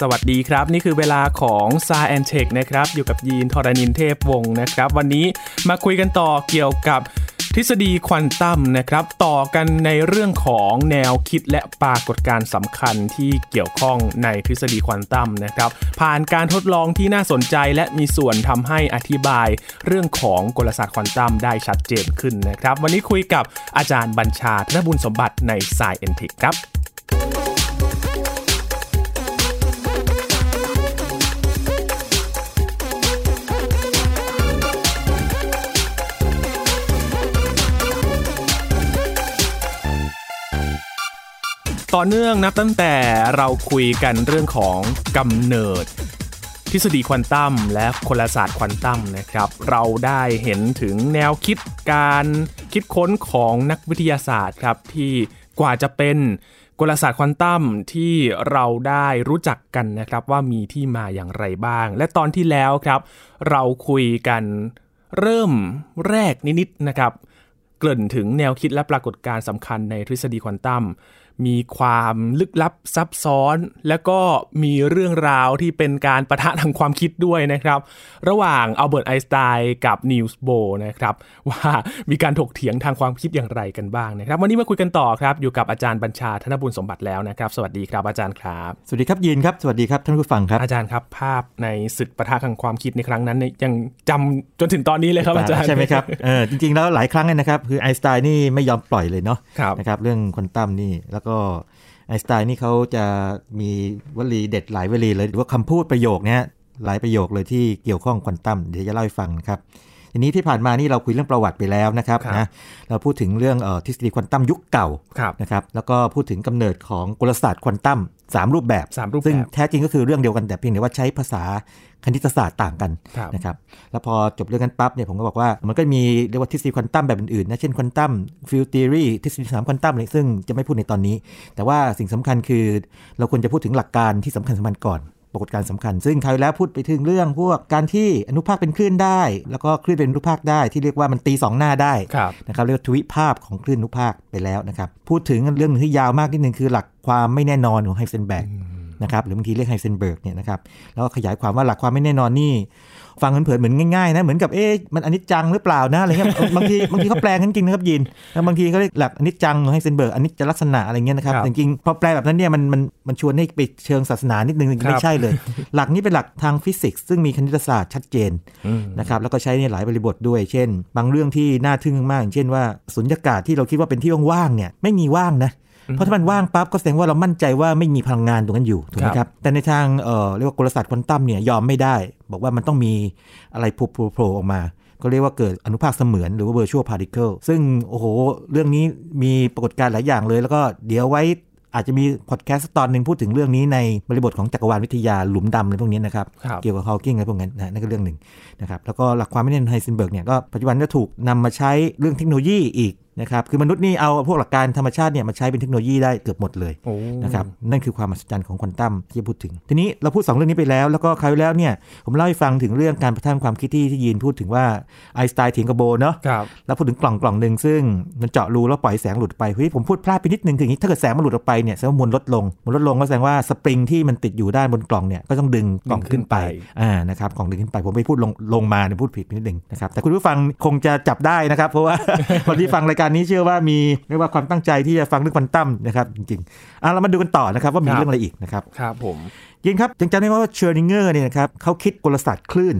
สวัสดีครับ นี่คือเวลาของซาแอนเทคนะครับ อยู่กับยีนทรณินเทพวงศ์นะครับ วันนี้มาคุยกันต่อเกี่ยวกับทฤษฎีควอนตัมนะครับ ต่อกันในเรื่องของแนวคิดและปรากฏการณ์สำคัญที่เกี่ยวข้องในทฤษฎีควอนตัมนะครับ ผ่านการทดลองที่น่าสนใจและมีส่วนทำให้อธิบายเรื่องของกลศาสตร์ควอนตัมได้ชัดเจนขึ้นนะครับ วันนี้คุยกับอาจารย์บัญชาธนบุญสมบัติใน s ายเอ็นเทคครับ ต่อเนื่องนับตั้งแต่เราคุยกันเรื่องของกำเนิด ทฤษฎีควอนตัมและกลศาสตร์ควอนตัมนะครับ เราได้เห็นถึงแนวคิดการคิดค้นของนักวิทยาศาสตร์ครับที่กว่าจะเป็นกลศาสตร์ควอนตัมที่เราได้รู้จักกันนะครับว่ามีที่มาอย่างไรบ้าง และตอนที่แล้วครับ เราคุยกันเริ่มแรกนิดๆนะครับ เกริ่นถึงแนวคิดและปรากฏการณ์สำคัญในทฤษฎีควอนตัม มีความลึกลับซับซ้อน และก็มีเรื่องราวที่เป็นการประทะทางความคิดด้วยนะครับ ระหว่างอัลเบิร์ตไอน์สไตน์กับนีลส์บอร์นะครับ ว่ามีการถกเถียงทางความคิดอย่างไรกันบ้างนะครับ วันนี้มาคุยกันต่อครับ อยู่กับอาจารย์บัญชาธนบุญสมบัติแล้วนะครับ สวัสดีครับอาจารย์ครับ สวัสดีครับยีนครับ สวัสดีครับท่านผู้ฟังครับอาจารย์ครับ ภาพในศึกปะทะทางความคิดในครั้งนั้นเนี่ยยังจำจนถึงตอนนี้เลยครับอาจารย์ใช่ไหมครับเออจริงๆแล้วหลายครั้งเลยนะครับคือไอน์สไตน์นี่ไม่ยอมปล่อยเลยเนาะครับนะครับเรื่องควอนตัมนี่แล้วก็ไอน์สไตน์นี่เขาจะมีวลีเด็ดหลายวลีเลยหรือว่าคำพูดประโยคเนี้ยหลายประโยคเลยที่เกี่ยวข้องควอนตัมเดี๋ยวจะเล่าให้ฟังนะครับทีนี้ที่ผ่านมานี่เราคุยเรื่องประวัติไปแล้วนะครับครับนะเราพูดถึงเรื่องเอ่อทฤษฎีควอนตัมยุคเก่าครับนะครับแล้วก็พูดถึงกำเนิดของกลศาสตร์ควอนตัม สามรูปแบบสามรูปแบบ ซึ่งแท้จริงก็คือเรื่องเดียวกันแต่เพียงแต่ว่าใช้ภาษาคณิตศาสตร์ต่างกันครับนะครับ แล้วพอจบเรื่องกันปั๊บเนี่ยผมก็บอกว่ามันก็มีเรียกว่าทฤษฎีควอนตัมแบบอื่นๆนะเช่นควอนตัมฟิลด์ท e รีทฤษฎีสนามควอนตัมอะไรซึ่งจะไม่พูดในตอนนี้ แต่ว่าสิ่งสำคัญคือเราควรจะพูดถึงหลักการที่สำคัญสำคัญก่อน ปรากฏการณ์สำคัญ ซึ่งคราวที่แล้วพูดไปถึงเรื่องพวกการที่อนุภาคเป็นคลื่นได้ แล้วก็คลื่นเป็นอนุภาคได้ที่เรียกว่ามันตีสองหน้าได้ครับนะครับเรียกว่าทวิภาพของคลื่นอนุภาคไปแล้วนะครับพูดถึงเรื่องหนึ่งที่ยาวมากนิดนึงคือหลักความไม่แน่นอนของไฮเซนเบิร์กนะครับหรือบางทีเรียกไฮเซนเบิร์กเนี่ยนะครับแล้วก็ขยายความว่าหลักความไม่แน่นอนนี่ ฟังเผินๆเหมือนง่ายๆนะเหมือนกับเอ๊ะมันอนิจจังหรือเปล่านะอะไรเงี้ยบางทีบางทีเขาแปลกันจริงนะครับยินแล้วบางทีเขาเรียกหลักอนิจจังของไฮเซนเบิร์กอนิจจลักษณะอะไรเงี้ยนะครับครับแต่จริงๆพอแปลแบบนั้นเนี่ยมันมันมันชวนให้ไปเชิงศาสนานิดนึงครับไม่ใช่เลย หลักนี้เป็นหลักทางฟิสิกส์ซึ่งมีคณิตศาสตร์ชัดเจนอืมนะครับแล้วก็ใช้ในหลายบริบทด้วย เช่น บางเรื่องที่น่าทึ่งมากอย่างเช่นว่าสุญญากาศที่เราคิดว่าเป็นที่ว่างๆเนี่ยไม่มีว่างนะ เพราะถ้ามันว่างปั๊บก็แสดงว่าเรามั่นใจว่าไม่มีพลังงานตรงนั้นอยู่ถูกไหมครับครับแต่ในทางเอ่อเรียกว่ากลศาสตร์ควอนตัมเนี่ยยอมไม่ได้ บอกว่ามันต้องมีอะไรโผล่ๆออกมา ก็เรียกว่าเกิดอนุภาคเสมือนหรือว่า virtual particle ซึ่งโอ้โห เรื่องนี้มีปรากฏการณ์หลายอย่างเลย แล้วก็เดี๋ยวไว้อาจจะมีพอดแคสต์ตอนหนึ่งพูดถึงเรื่องนี้ในบริบทของจักรวาลวิทยาหลุมดำอะไรพวกนี้นะครับครับเกี่ยวกับฮอว์กิงอะไรพวกนั้นนะนั่นก็เรื่องหนึ่งนะครับแล้วก็หลักความไม่แน่นอนไฮเซนเบิร์กเนี่ยก็ปัจจุบันก็ถูกนำมาใช้เรื่องเทคโนโลยีอีก นะครับคือมนุษย์นี่เอาพวกหลักการธรรมชาติเนี่ยมาใช้เป็นเทคโนโลยีได้เกือบหมดเลยโอ้นะครับนั่นคือความมหัศจรรย์ของควอนตัมที่จะพูดถึง ทีนี้เราพูด 2 เรื่องนี้ไปแล้ว แล้วก็คราวที่แล้วเนี่ยผมเล่าให้ฟังถึงเรื่องการประทานความคิดที่ที่ยีนพูดถึงว่าไอน์สไตน์เถียงกับโบเนาะครับแล้วพูดถึงกล่องกล่องหนึ่งซึ่งมันเจาะรูแล้วปล่อยแสงหลุดไปเฮ้ยผมพูดพลาดไปนิดนึงคืออย่างนี้ถ้าเกิดแสงมันหลุดออกไปเนี่ยแสดงว่ามวลลดลงมวลลดลงก็แสดงว่าสปริงที่มันติดอยู่ด้านบนกล่องเนี่ยก็ต้องดึงกล่องขึ้นไปดึงขึ้นไปอ่านะครับกล่องดึงขึ้นไปผมไปพูดลงลงมาเนี่ยพูดผิดไปนิดนึงนะครับแต่คุณผู้ฟังคงจะจับได้นะครับเพราะว่าคนที่ฟังรายการนี้เชื่อว่ามีเรียกว่าความตั้งใจที่จะฟังเรื่องควอนตัมนะครับจริงๆอะเรามาดูกันต่อนะครับว่ามีครับเรื่องอะไรอีกนะครับครับผมยินครับยังจำได้ไหมว่าชเรอดิงเงอร์เนี่ยนะครับเขาคิดกลศาสตร์คลื่น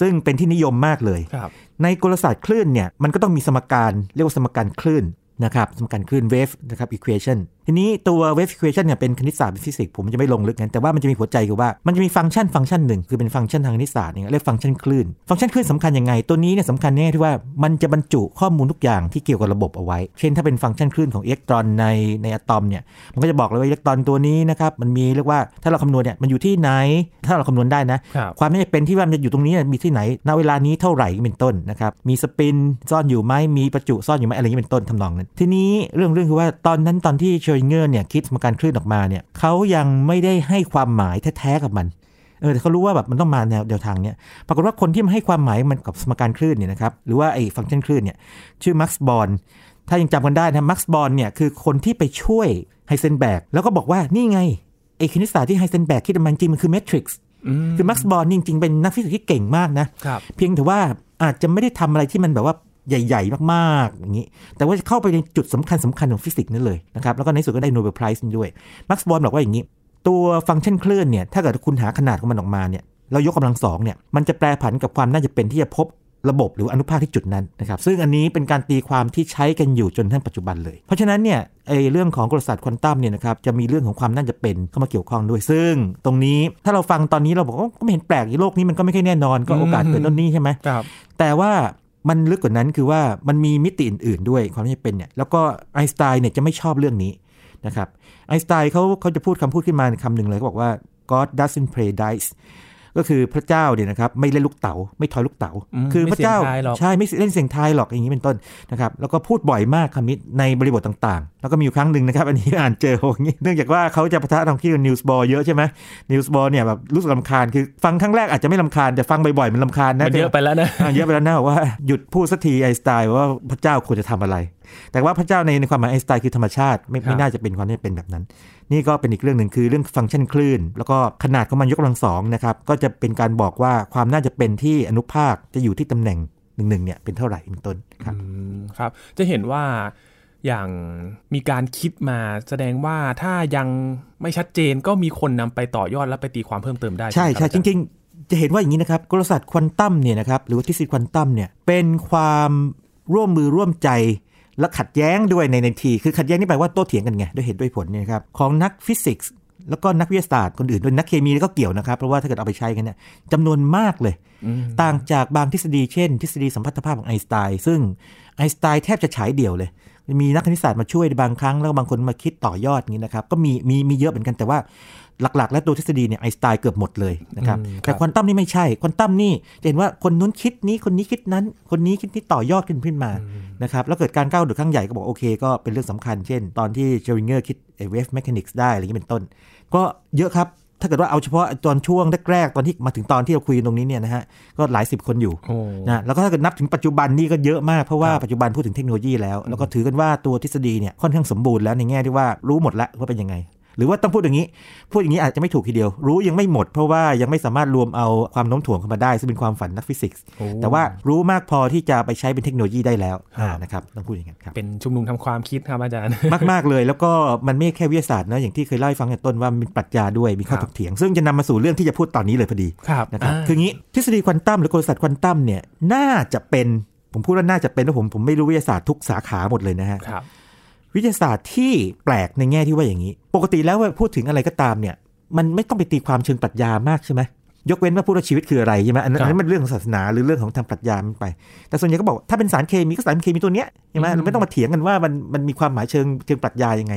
ซึ่งเป็นที่นิยมมากเลยครับในกลศาสตร์คลื่นเนี่ยมันก็ต้องมีสมการเรียกว่าสมการคลื่นนะครับสมการคลื่น wave นะครับ equation ทีนี้ตัว wave equation เนี่ยเป็นคณิตศาสตร์เป็นฟิสิกส์ผมจะไม่ลงลึกนั้นแต่ว่ามันจะมีหัวใจคือว่ามันจะมีฟังก์ชันฟังก์ชันหนึ่งคือเป็นฟังก์ชันทางคณิตศาสตร์เนี่ยเรียกฟังก์ชันคลื่นฟังก์ชันคลื่นสำคัญยังไงตัวนี้เนี่ยสำคัญแน่ที่ว่ามันจะบรรจุข้อมูลทุกอย่างที่เกี่ยวกับระบบเอาไว้ เช่นถ้าเป็นฟังก์ชันคลื่นของอิเล็กตรอนในในอะตอมเนี่ยมันก็จะบอกเลยว่าอิเล็กตรอนตัวนี้นะครับมันมีเรียกว่าถ้าเราคำนวณเนี่ยมันอยู่ที่ไหน ถ้าเราคำนวณได้นะครับความไม่เป็นที่ว่ามันจะอยู่ตรงนี้มีที่ไหนณเวลานี้เท่าไหร่เป็นต้นนะครับมีสปินซ่อนอยู่ไหมมีประจุซ่อนอยู่ไหมอะไรอย่างนี้เป็นต้นทำนองนั้น ทีนี้เรื่องเรื่องคือว่าตอนนั้นตอนที่เชอริงเกอร์เนี่ยคิดสมการคลื่นออกมาเนี่ยเขายังไม่ได้ให้ความหมายแท้ๆกับมันเออแต่เขารู้ว่าแบบมันต้องมาแนวเดียวทางเนี่ยปรากฏว่าคนที่มาให้ความหมายมันกับสมการคลื่นเนี่ยนะครับหรือว่าไอ้ฟังก์ชันคลื่นเนี่ยชื่อมักซ์บอร์นถ้ายังจำกันได้นะมักซ์บอร์นเนี่ยคือคนที่ไปช่วยไฮเซนเบิร์กแล้วก็บอกว่านี่ไงไอ้คณิตศาสตร์ที่ไฮเซนเบิร์กคิดมันจริงมันคือเมทริกซ์มคือแม็กซ์บอร์นจริงๆเป็นนักฟิสิกส์ที่เก่งมากนะครับเพียงแต่ว่าอาจจะไม่ได้ทำอะไรที่มันแบบว่า ใหญ่ ๆ มากๆอย่างนี้ แต่ว่าจะเข้าไปในจุดสำคัญสำคัญของฟิสิกส์นั่นเลยนะครับ แล้วก็ในที่สุดก็ได้ Nobel Prize ด้วยแม็กซ์บอร์นบอกว่าอย่างนี้ ตัวฟังก์ชันคลื่นเนี่ย ถ้าเกิดคุณหาขนาดของมันออกมาเนี่ย เรายกกำลังสองเนี่ย มันจะแปรผันกับความน่าจะเป็นที่จะพบระบบหรืออนุภาคที่จุดนั้นนะครับ ซึ่งอันนี้เป็นการตีความที่ใช้กันอยู่จนถึงปัจจุบันเลย เพราะฉะนั้นเนี่ยไอเรื่องของกลศาสตร์ควอนตัมเนี่ยนะครับจะมีเรื่องของความน่าจะเป็นเข้ามาเกี่ยวข้องด้วย ซึ่ง ตรงนี้ถ้าเราฟังตอนนี้เราบอกว่าก็ไม่เห็นแปลกในโลกนี้มันก็ไม่ค่อยแน่นอนก็โอกาสเกิดต้นนี้ใช่ไหมครับแต่ว่า มันลึกกว่านั้นคือว่ามันมีมิติอื่น ๆ ด้วยความที่เป็นเนี่ยแล้วก็ไอน์สไตน์เนี่ยจะไม่ชอบเรื่องนี้นะครับไอน์สไตน์เขาเขาจะพูดคำพูดขึ้นมาคำหนึ่งเลยเขาบอกว่า God doesn't play dice ก็คือพระเจ้าเนี่ยนะครับไม่เล่นลูกเต๋าไม่ทอยลูกเต๋าอืมคือพระเจ้าไม่เสี่ยงทายหรอกใช่ไม่เล่นเสี่ยงทายหรอกอย่างนี้เป็นต้นนะครับแล้วก็พูดบ่อยมากคำนี้ในบริบทต่างๆ แล้วก็มีอยู่ครั้งหนึ่งนะครับ อันนี้อ่านเจอโหอย่างนี้เนื่องจากว่าเขาจะปะทะทางที่นีลส์บอร์เยอะใช่ไหมนีลส์บอร์เนี่ยแบบรู้สึกรำคาญคือฟังครั้งแรกอาจจะไม่รำคาญแต่ฟังบ่อยๆมันรำคาญนะมันเยอะไปแล้วนะอะเยอะไปแล้วนะบอกว่าหยุดพูดสักทีไอน์สไตน์ว่าพระเจ้าควรจะทำอะไร แต่ว่าพระเจ้าในในความหมายไอน์สไตน์คือธรรมชาติไม่ครับไม่น่าจะเป็นความที่เป็นแบบนั้น นี่ก็เป็นอีกเรื่องหนึ่งคือเรื่องฟังก์ชันคลื่น แล้วก็ขนาดของมันยกกำลังสองนะครับก็จะเป็นการบอกว่าความน่าจะเป็นที่อนุภาคจะอยู่ที่ตำแหน่งหนึ่งหนึ่งๆเนี่ยเป็นเท่าไหร่เป็นต้นครับอืมครับจะเห็นว่าอย่างมีการคิดมาแสดงว่าถ้ายังไม่ชัดเจนก็มีคนนำไปต่อยอดและไปตีความเพิ่มเติมได้ ใช่ไหมคใช่บจจริง ๆ จะเห็นว่าอย่างนี้นะครับกลศาสตร์ควอนตัมเนี่ยนะครับหรือว่าทฤษฎีควอนตัมเนี่ยเป็นความร่วมมือร่วมใจ และขัดแย้งด้วยในในทีคือขัดแย้งนี่แปลว่าโต้เถียงกันไงด้วยเหตุด้วยผลเนี่ยนะครับของนักฟิสิกส์แล้วก็นักวิทยาศาสตร์คนอื่นด้วยนักเคมีก็เกี่ยวนะครับ เพราะว่าถ้าเกิดเอาไปใช้กันเนี่ยจำนวนมากเลยอืมต่างจากบางทฤษฎีเช่น ทฤษฎีสัมพัทธภาพของไอน์สไตน์ซึ่งไอน์สไตน์แทบจะฉายเดี่ยวเลย มีนักคณิตศาสตร์มาช่วยบางครั้งแล้วบางคนมาคิดต่อยอดอย่างนี้นะครับก็มีมีมีเยอะเหมือนกันแต่ว่า หลักๆ และตัวทฤษฎีเนี่ยไอน์สไตน์เกือบหมดเลยนะครับอืมครับแต่ควอนตัมนี่ไม่ใช่ควอนตัมนี่จะเห็นว่าคนนู้นคิดนี้คนนี้คิดนั้น คนนี้คิดนี้ต่อยอดขึ้นขึ้นมานะครับแล้วเกิดการก้าวกระโดดครั้งใหญ่ก็บอกโอเค ก็เป็นเรื่องสำคัญเช่น ตอนที่ชเรอดิงเงอร์คิด wave mechanics ได้อะไรอย่างนี้เป็นต้น ก็เยอะครับถ้าเกิดว่าเอาเฉพาะตอนช่วงแรกๆตอนที่มาถึงตอนที่เราคุยกันตรงนี้เนี่ยนะฮะก็หลายสิบคนอยู่โอ้นะแล้วก็ถ้าเกิดนับถึงปัจจุบันนี่ก็เยอะมากเพราะว่าครับปัจจุบันพูดถึงเทคโนโลยีแล้ว แล้วก็ถือกันว่าตัวทฤษฎีเนี่ยค่อนข้างสมบูรณ์แล้วในแง่ที่ว่ารู้หมดแล้วว่าเป็นยังไง หรือว่าต้องพูดอย่างนี้ พูดอย่างนี้อาจจะไม่ถูกทีเดียว รู้ยังไม่หมดเพราะว่ายังไม่สามารถรวมเอาความโน้มถ่วงเข้ามาได้ ซึ่งเป็นความฝันนักฟิสิกส์โอ้แต่ว่ารู้มากพอที่จะไปใช้เป็นเทคโนโลยีได้แล้วครับอ่านะครับต้องพูดอย่างนั้นครับเป็นชุมนุมทางความคิดครับอาจารย์มากมากๆเลย แล้วก็มันไม่แค่วิทยาศาสตร์นะอย่างที่เคยเล่าให้ฟังในต้นว่ามันเป็นปรัชญาด้วยมีข้อครับถกเถียง ซึ่งจะนำมาสู่เรื่องที่จะพูดตอนนี้เลยพอดีครับนะครับอ่าคืองี้ทฤษฎีควอนตัมหรือกลศาสตร์ควอนตัมเนี่ยน่าจะเป็นผมพูดว่าน่าจะเป็นเพราะผมผมไม่รู้วิทยาศาสตร์ทุกสาขาหมดเลยนะฮะครับ วิทยาศาสตร์ที่แปลกในแง่ที่ว่าอย่างนี้ ปกติแล้วเวลาพูดถึงอะไรก็ตามเนี่ย มันไม่ต้องไปตีความเชิงปรัชญามากใช่ไหมยกเว้นว่าพูดว่าชีวิตคืออะไรใช่ไหมอันนั้นครับอันนั้นมันเรื่องของศาสนาหรือเรื่องของทางปรัชญามันไป แต่ส่วนใหญ่ก็บอกถ้าเป็นสารเคมีก็สารเคมีตัวเนี้ยใช่ไหมอืมเราไม่ต้องมาเถียงกันว่ามันมันมีความหมายเชิงเชิงปรัชญายังไง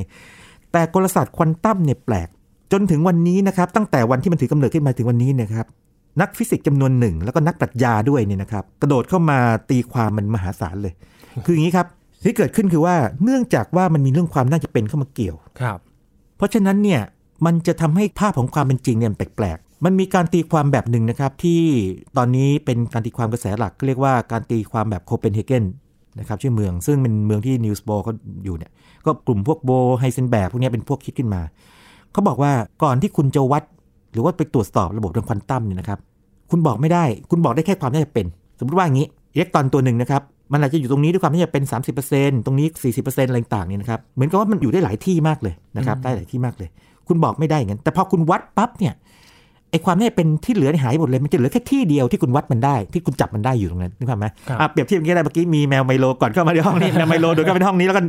แต่กลศาสตร์ควอนตัมเนี่ยแปลก จนถึงวันนี้นะครับตั้งแต่วันที่มันถือกำเนิดขึ้นมาถึงวันนี้เนยครับนักฟิสิกส์จำนวนหนึ่งแล้วก็นักปรัชญาด้วยเนี่ยนะครับกระโดดเข้ามาตีความมันมหาศาลเลย คืออย่างนี้ครับ ที่เกิดขึ้นคือว่าเนื่องจากว่ามันมีเรื่องความน่าจะเป็นเข้ามาเกี่ยวครับ เพราะฉะนั้นเนี่ยมันจะทำให้ภาพของความเป็นจริงเนี่ยมันแปลกๆ มันมีการตีความแบบหนึ่งนะครับที่ตอนนี้เป็นการตีความกระแสหลักก็เรียกว่าการตีความแบบโคเปนเฮเกนนะครับชื่อเมืองซึ่งเป็นเมืองที่นิวส์โบเขาอยู่เนี่ยก็กลุ่มพวกโบไฮเซนแบกพวกเนี้ยเป็นพวกคิดขึ้นมา เขาบอกว่าก่อนที่คุณจะวัด หรือว่าไปตรวจสอบระบบทางควอนตัมเนี่ยนะครับ คุณบอกไม่ได้ คุณบอกได้แค่ความน่าจะเป็น สมมติว่าอย่างนี้อิเล็กตรอนตัวหนึ่งนะครับ มันอาจจะอยู่ตรงนี้ด้วยความน่าจะเป็น 30%ตรงนี้ 40%อะไรต่างๆเนี่ยนะครับเหมือนกับว่ามันอยู่ได้หลายที่มากเลยนะครับได้หลายที่มากเลย คุณบอกไม่ได้อย่างนั้นแต่พอคุณวัดปั๊บเนี่ยไอความน่าจะเป็นที่เหลือเนี่ยหายหมดเลยมันจะเหลือแค่ที่เดียวที่คุณวัดมันได้ที่คุณจับมันได้อยู่ตรงนั้นนึกภาพไหมครับอะเปรียบเทียบอย่างนี้ได้เมื่อกี้มีแมวไมโลก่อนเข้ามาในห้องนี้แมวไมโลเดินเข้าไปในห้องนี้แล้วก็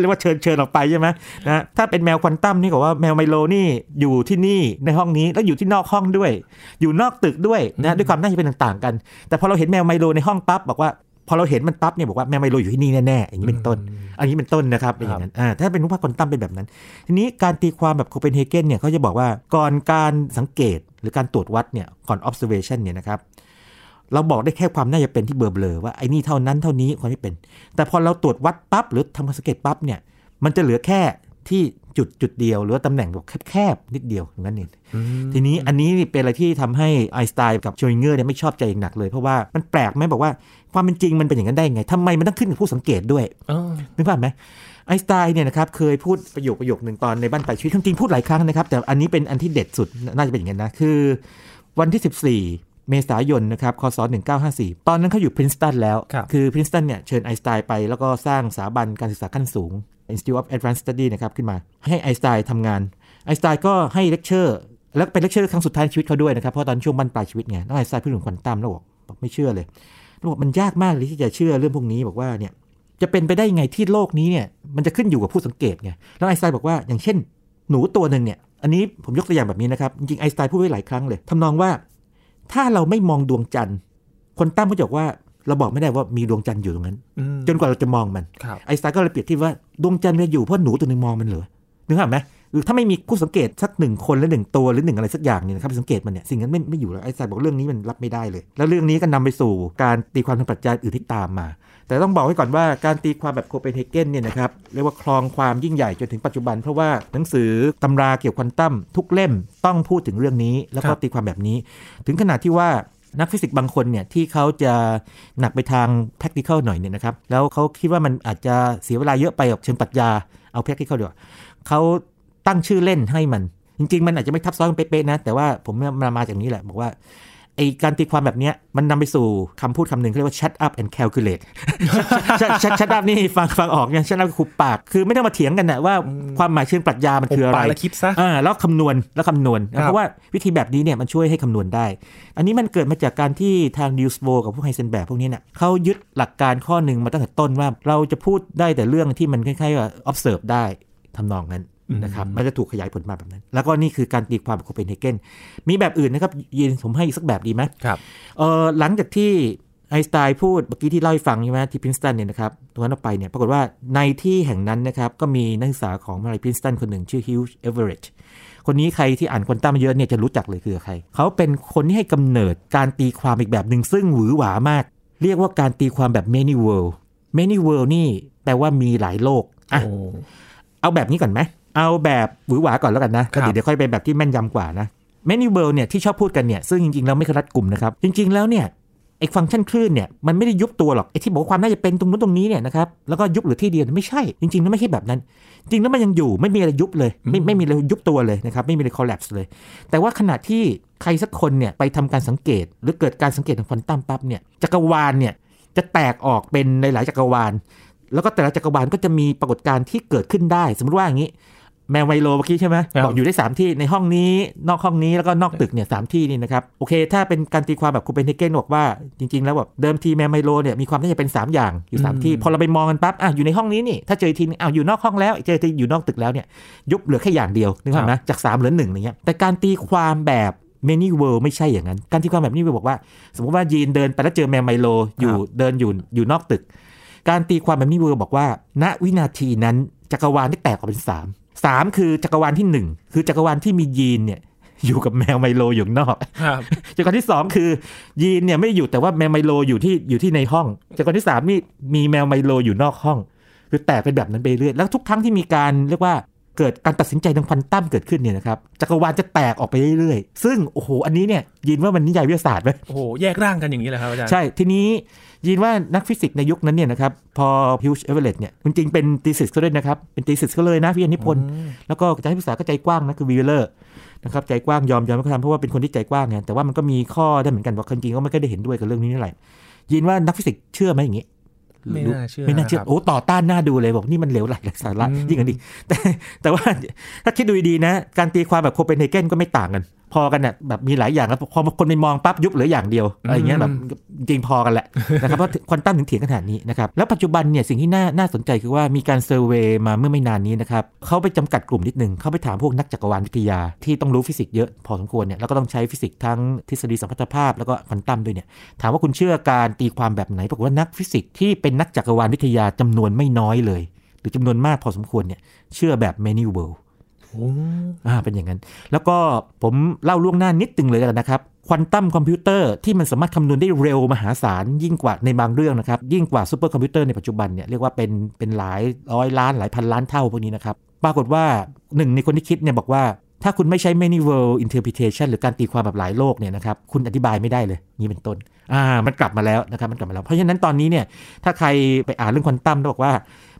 เรียกว่าเชิญเชิญออกไปใช่ไหมนะถ้าเป็นแมวควอนตัมนี่ก็ว่าแมวไมโลนี่อยู่ที่นี่ในห้องนี้แล้วอยู่ที่นอกห้องด้วย อยู่นอกตึกด้วยนะด้วยความน่าจะเป็นต่างๆกัน แต่พอเราเห็นแมวไมโลในห้องปั๊บบอกว่า พอเราเห็นมันปั๊บเนี่ยบอกว่าแมวไมโลอยู่ที่นี่แน่ๆอย่างนี้เป็นต้น อันนี้เป็นต้นนะครับเป็นอย่างนั้นอ่าถ้าเป็นรูปภาพควอนตัมเป็นแบบนั้น ทีนี้การตีความแบบโคเปนเฮเกนเนี่ยเขาจะบอกว่าก่อนการสังเกตหรือการตรวจวัดเนี่ยก่อน observation เนี่ยนะครับเราบอกได้แค่ความน่าจะเป็นที่เบลอๆว่าไอ้นี่เท่านั้นเท่านี้ความที่เป็น แต่พอเราตรวจวัดปั๊บหรือทำการสังเกตปั๊บเนี่ยมันจะเหลือแค่ ที่จุดจุดเดียว หรือว่าตำแหน่งแบบแคบๆนิดเดียวอย่างนั้นเองทีนี้อันนี้นี่เป็นอะไรที่ทำให้ไอน์สไตน์กับโชริงเกอร์เนี่ยไม่ชอบใจอย่างหนักเลย เพราะว่ามันแปลกไหมบอกว่าความเป็นจริงมันเป็นอย่างนั้นได้ยังไงทำไมมันต้องขึ้นกับผู้สังเกตด้วยเออนึกภาพไหมไอน์สไตน์เนี่ยนะครับเคยพูดประโยคประโยคหนึ่งตอนในบ้านปลายชีวิตจริงๆพูดหลายครั้งนะครับ แต่อันนี้เป็นอันที่เด็ดสุดน่าจะเป็นอย่างนั้นนะคือ วันที่ 14เมษายนนะครับ คศ 1954 ตอนนั้นเขาอยู่พรินสตันแล้วครับคือพรินสตันเนี่ยเชิญไอน์สไตน์ไปแล้วก็สร้างสถาบันการศึกษาขั้นสูง Institute of Advanced Study นะครับขึ้นมา ให้ไอน์สไตน์ทำงานไอน์สไตน์ก็ให้เลคเชอร์แล้วเป็นเลคเชอร์ครั้งสุดท้ายชีวิตเขาด้วยนะครับ เพราะตอนช่วงบั้นปลายชีวิตไงแล้วไอน์สไตน์พูดถึงควอนตัมแล้วบอกไม่เชื่อเลยแล้วบอกมันยากมากเลยที่จะเชื่อเรื่องพวกนี้บอกว่าเนี่ยจะเป็นไปได้ไงที่โลกนี้เนี่ยมันจะขึ้นอยู่กับผู้สังเกตไงแล้วไอน์สไตน์บอกว่าอย่างเช่น หนูตัวหนึ่งเนี่ยอันนี้ผมยกตัวอย่างแบบนี้นะครับจริงๆไอน์สไตน์พูดไว้หลายครั้งเลยทำนองว่าถ้าเราไม่มองดวงจันทร์คนตั้งเขาจะบอกว่า เราบอกไม่ได้ว่ามีดวงจันทร์อยู่ตรงนั้นอืมจนกว่าเราจะมองมันครับไอน์สไตน์ก็เลยเปรียบเทียบว่าดวงจันทร์มันอยู่เพราะหนูตัวหนึ่งมองมันเหรอนึกภาพไหมหรือถ้าไม่มีผู้สังเกตสักหนึ่งคนหรือหนึ่งตัวหรือหนึ่งอะไรสักอย่างเนี่ยนะครับสังเกตมันเนี่ยสิ่งนั้นไม่ไม่อยู่แล้วไอน์สไตน์บอกเรื่องนี้มันรับไม่ได้เลย แล้วเรื่องนี้ก็นำไปสู่การตีความทางปรัชญาอื่นที่ตามมา แต่ต้องบอกไว้ก่อนว่าการตีความแบบโคเปนเฮเกนเนี่ยนะครับเรียกว่าครองความยิ่งใหญ่จนถึงปัจจุบัน เพราะว่าหนังสือตำราเกี่ยวกับควอนตัมทุกเล่มต้องพูดถึงเรื่องนี้ แล้วก็ครับตีความแบบนี้ ถึงขนาดที่ว่า นักฟิสิกส์บางคนเนี่ยที่เขาจะหนักไปทาง practical หน่อยเนี่ยนะครับ แล้วเขาคิดว่ามันอาจจะเสียเวลาเยอะไปกับเชิงปรัชญาเอา practical ดีกว่าเขาตั้งชื่อเล่นให้มัน จริง ๆ มันอาจจะไม่ทับซ้อนกันเป๊ะๆนะ แต่ว่าผมมามาจากนี้แหละ บอกว่า ไอการตีความแบบเนี้ยมันนำไปสู่คำพูดคำหนึ่งเขาเรียกว่า shut up and calculate shut shut shut up นี่ฟังฟังออกเนี่ย shut up คือคุบปาก คือไม่ต้องมาเถียงกันนะว่าความหมายเชิงปรัชญามันคืออะไรปาแล้วคิดซะอ่าแล้วคำนวณแล้วคำนวณครับเพราะว่าวิธีแบบนี้เนี่ยมันช่วยให้คำนวณได้ อันนี้มันเกิดมาจากการที่ทางนีลส์ โบร์กับพวกไฮเซนเบิร์กพวกนี้เนี่ยเขายึดหลักการข้อหนึ่งมาตั้งแต่ต้นว่าเราจะพูดได้แต่เรื่องที่มันคล้ายๆว่า observe ได้ทำนองนั้น นะครับมันจะถูกขยายผลมาแบบนั้น แล้วก็นี่คือการตีความแบบโคเปนเฮเกนมีแบบอื่นนะครับยินผมให้อีกสักแบบดีไหมครับเออหลังจากที่ไอน์สไตน์พูดเมื่อกี้ที่เล่าให้ฟังใช่ไหมที่พรินสตันเนี่ยนะครับตรงนั้นออกไปเนี่ยปรากฏว่าในที่แห่งนั้นนะครับก็มีนักศึกษาของมหาลัยพรินสตันคนหนึ่งชื่อฮิวจ์เอเวอเรตต์คนนี้ใครที่อ่านควอนตัมเยอะเนี่ยจะรู้จักเลยคือใคร เขาเป็นคนที่ให้กำเนิดการตีความอีกแบบหนึ่งซึ่งหวือหวามาก เรียกว่าการตีความแบบ many world many world นี่แปลว่ามีหลายโลกอะโอ้เอาแบบนี้ก่อนไหม เอาแบบหวือหวาก่อนแล้วกันนะครัก็บเดี๋ยวเดี๋ยวค่อยไปแบบที่แม่นยำกว่านะ many world เนี่ยที่ชอบพูดกันเนี่ยซึ่งจริงๆแล้วไม่เคยรัดกลุ่มนะครับจริง ๆแล้วเนี่ยไอ้ฟังก์ชันคลื่นเนี่ยมันไม่ได้ยุบตัวหรอกไอ้ที่บอกว่าความน่าจะเป็นตรงนู้นตรงนี้เนี่ยนะครับแล้วก็ยุบเหรือที่เดียวไม่ใช่ จริงๆแล้วไม่ใช่แบบนั้น จริงๆแล้วมันยังอยู่ไม่มีอะไรยุบเลย ไม่ไม่มีอะไรยุบตัวเลยนะครับไม่มีอะไร collapse เลย แต่ว่าขณะที่ใครสักคนเนี่ยไปทำการสังเกต หรือเกิดการสังเกตทางควอนตัมปั๊บเนี่ยจักรวาลเนี่ยจะแตกออกเป็นในหลายจักรวาล แล้วก็แต่ละจักรวาลก็จะมีปรากฏการณ์ที่เกิดขึ้นได้ สมมติว่าอย่างนี้ แมวไมโลเมื่อกี้ใช่ไหมครับบอกอยู่ได้ 3 ที่ในห้องนี้นอกห้องนี้แล้วก็นอกตึกเนี่ยสามที่นี่นะครับ โอเคถ้าเป็นการตีความแบบคูเปนเฮเกนบอกว่าจริง ๆ แล้วแบบเดิมทีแมวไมโลเนี่ยมีความน่าจะเป็น 3 อย่างอยู่ 3 ที่ พอเราไปมองกันปั๊บอะอยู่ในห้องนี้นี่ถ้าเจออีกทีนึงอ้าวอยู่นอกห้องแล้วเจอทีอยู่นอกตึกแล้วเนี่ยยุบเหลือแค่อย่างเดียวนึกภาพไหมจาก3เหลือหนึ่งอย่างเงี้ยแต่การตีความแบบ many world ไม่ใช่อย่างนั้น การตีความแบบนี้บอกว่า สมมติว่ายีนเดินไปแล้วเจอแมวไมโลอยู่เดินอยู่อยู่นอกตึก การตีความแบบนี้เวอร์บอกว่า ณวินาทีนั้นจักรวาลได้แตกออกเป็นสาม สามคือจักรวาลที่หนึ่งคือจักรวาลที่มียีนเนี่ยอยู่กับแมวไมโลอยู่ข้างนอกครับจักรวาลที่สองคือ ยีนเนี่ยไม่ได้อยู่แต่ว่าแมวไมโลอยู่ที่อยู่ที่ในห้องจักรวาลที่สามนี่มีแมวไมโลอยู่นอกห้อง คือแตกเป็นแบบนั้นไปเรื่อยแล้วทุกครั้งที่มีการเรียกว่า เกิดการตัดสินใจทางควอนตัมเกิดขึ้นเนี่ยนะครับจักรวาลจะแตกออกไปเรื่อยๆ ซึ่งโอ้โหอันนี้เนี่ยยินว่ามันนิยายวิทยาศาสตร์ไหมโอ้โหแยกร่างกันอย่างนี้เลยครับอาจารย์ใช่ทีนี้ยินว่านักฟิสิกส์ในยุคนั้นเนี่ยนะครับพอฮิวจ์เอเวอเรตต์เนี่ยจริงๆเป็น thesis ก็ด้วยนะครับเป็น thesis ก็เลยนะวิทยานิพนธ์แล้วก็อาจารย์ที่ปรึกษาก็ใจกว้างนะคือวีเลอร์นะครับใจกว้างยอมยอมให้เขาทำเพราะว่าเป็นคนที่ใจกว้างไงแต่ว่ามันก็มีข้อได้เหมือนกันว่าจริงๆก็ไม่ได้เห็นด้วยกับเรื่องนี้เท่าไหร่ยินว่านักฟิสิกส์เชื่อไหมอย่างนี้ ไม่น่าเชื่อไม่น่าเชื่อครับโอ้ต่อต้านน่าดูเลยบอกนี่มันเหลวไหลไร้สาระอืมยิ่งกันดิแต่แต่ว่าถ้าคิดดูดีๆนะ การตีความแบบโคเปนเฮเกนก็ไม่ต่างกัน พอกันน่ะแบบมีหลายอย่างแล้วพอคนไปมองปั๊บยุบเหลืออย่างเดียวอะไรอย่างเงี้ยแบบจริงๆพอกันแหละนะครับเพราะควอนตัมถึงเถียงกันขนาดนี้นะครับแล้วปัจจุบันเนี่ยสิ่งที่น่าน่าสนใจคือว่ามีการ survey มาเมื่อไม่นานนี้นะครับเขาไปจำกัดกลุ่มนิดหนึ่งเขาไปถามพวกนักจักรวาลวิทยาที่ต้องรู้ฟิสิกส์เยอะพอสมควรเนี่ยแล้วก็ต้องใช้ฟิสิกส์ทั้งทฤษฎีสัมพัทธภาพแล้วก็ควอนตัมด้วยเนี่ยถามว่าคุณเชื่อการตีความแบบไหนปรากฏว่านักฟิสิกส์ที่เป็นนักจักรวาลวิทยาจำนวนไม่น้อยเลย หรือจำนวนมากพอสมควรเนี่ยเชื่อแบบ many world โอ้ อ่าเป็นอย่างนั้น แล้วก็ผมเล่าล่วงหน้านิดนึงแล้วกันนะครับควอนตัมคอมพิวเตอร์ที่มันสามารถคำนวณได้เร็วมหาศาล ยิ่งกว่าในบางเรื่องนะครับ ยิ่งกว่าซูเปอร์คอมพิวเตอร์ในปัจจุบันเนี่ยเรียกว่าเป็นเป็นหลายร้อยล้านหลายพันล้านเท่าพวกนี้นะครับปรากฏว่าหนึ่งในคนที่คิดเนี่ยบอกว่า ถ้าคุณไม่ใช้ many world interpretation หรือการตีความแบบหลายโลกเนี่ยนะครับคุณอธิบายไม่ได้เลยนี่เป็นต้นอ่ามันกลับมาแล้วนะครับมันกลับมาแล้ว เพราะฉะนั้นตอนนี้เนี่ยถ้าใครไปอ่านเรื่องควอนตัมบอกว่า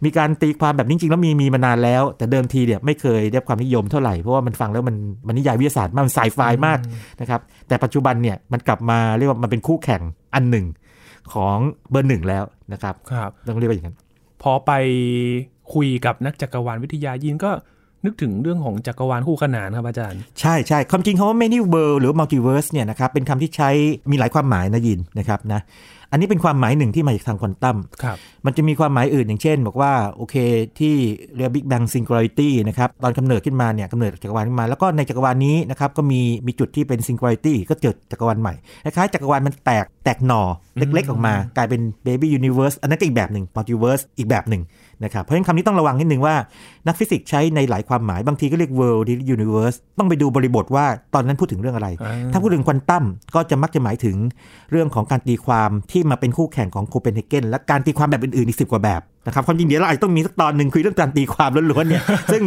มีการตีความแบบนี้จริงๆแล้วมีมีมานานแล้ว แต่เดิมทีเนี่ยไม่เคยได้รับความนิยมเท่าไหร่ เพราะว่ามันฟังแล้วมันมันนิยายวิทยาศาสตร์มากมันไซไฟมากนะครับแต่ปัจจุบันเนี่ยมันกลับมาเรียกว่ามันเป็นคู่แข่งอันหนึ่งของเบอร์หนึ่งแล้วนะครับครับต้องเรียกว่าอย่างนั้นพอไปคุยกับนักจักรวาลวิทยายินก็ นึกถึงเรื่องของจักรวาลคู่ขนานครับอาจารย์ ใช่ใช่ความจริงคำว่า many world หรือ multiverse เนี่ยนะครับเป็นคำที่ใช้มีหลายความหมายนะยินนะครับนะอันนี้เป็นความหมายหนึ่งที่มาจากทางควอนตัมครับมันจะมีความหมายอื่นอย่างเช่น บอกว่าโอเคที่เรียก Big Bang Singularity นะครับตอนกำเนิดขึ้นมาเนี่ยกำเนิดจักรวาลขึ้นมา แล้วก็ในจักรวาลนี้นะครับก็มีมีจุดที่เป็น Singularity ก็เกิดจักรวาลใหม่คล้ายๆจักรวาลมันแตกแตกหน่อเล็กๆออกมา กลายเป็น Baby Universe อันนั้นก็อีกแบบหนึ่ง Multiverse อีกแบบหนึ่งนะครับเพราะฉะนั้นคำนี้ต้องระวังนิดนึงว่านักฟิสิกส์ใช้ในหลายความหมายบางทีก็เรียก World Universe ต้องไปดูบริบทว่าตอนนั้นพูดถึงเรื่องอะไรอ่าถ้าพูดถึงควอนตัมก็จะมักจะหมายถึงเรื่องของการตีความที่มาเป็นคู่แข่งของโคเปนเฮเกนและการตีความแบบอื่นๆอีกสิบกว่าแบบนะครับความจริงเดี๋ยวเราอาจจะต้องมีสักตอนหนึ่งคุยเรื่องการตีความล้วนๆเนี่ยซึ่ง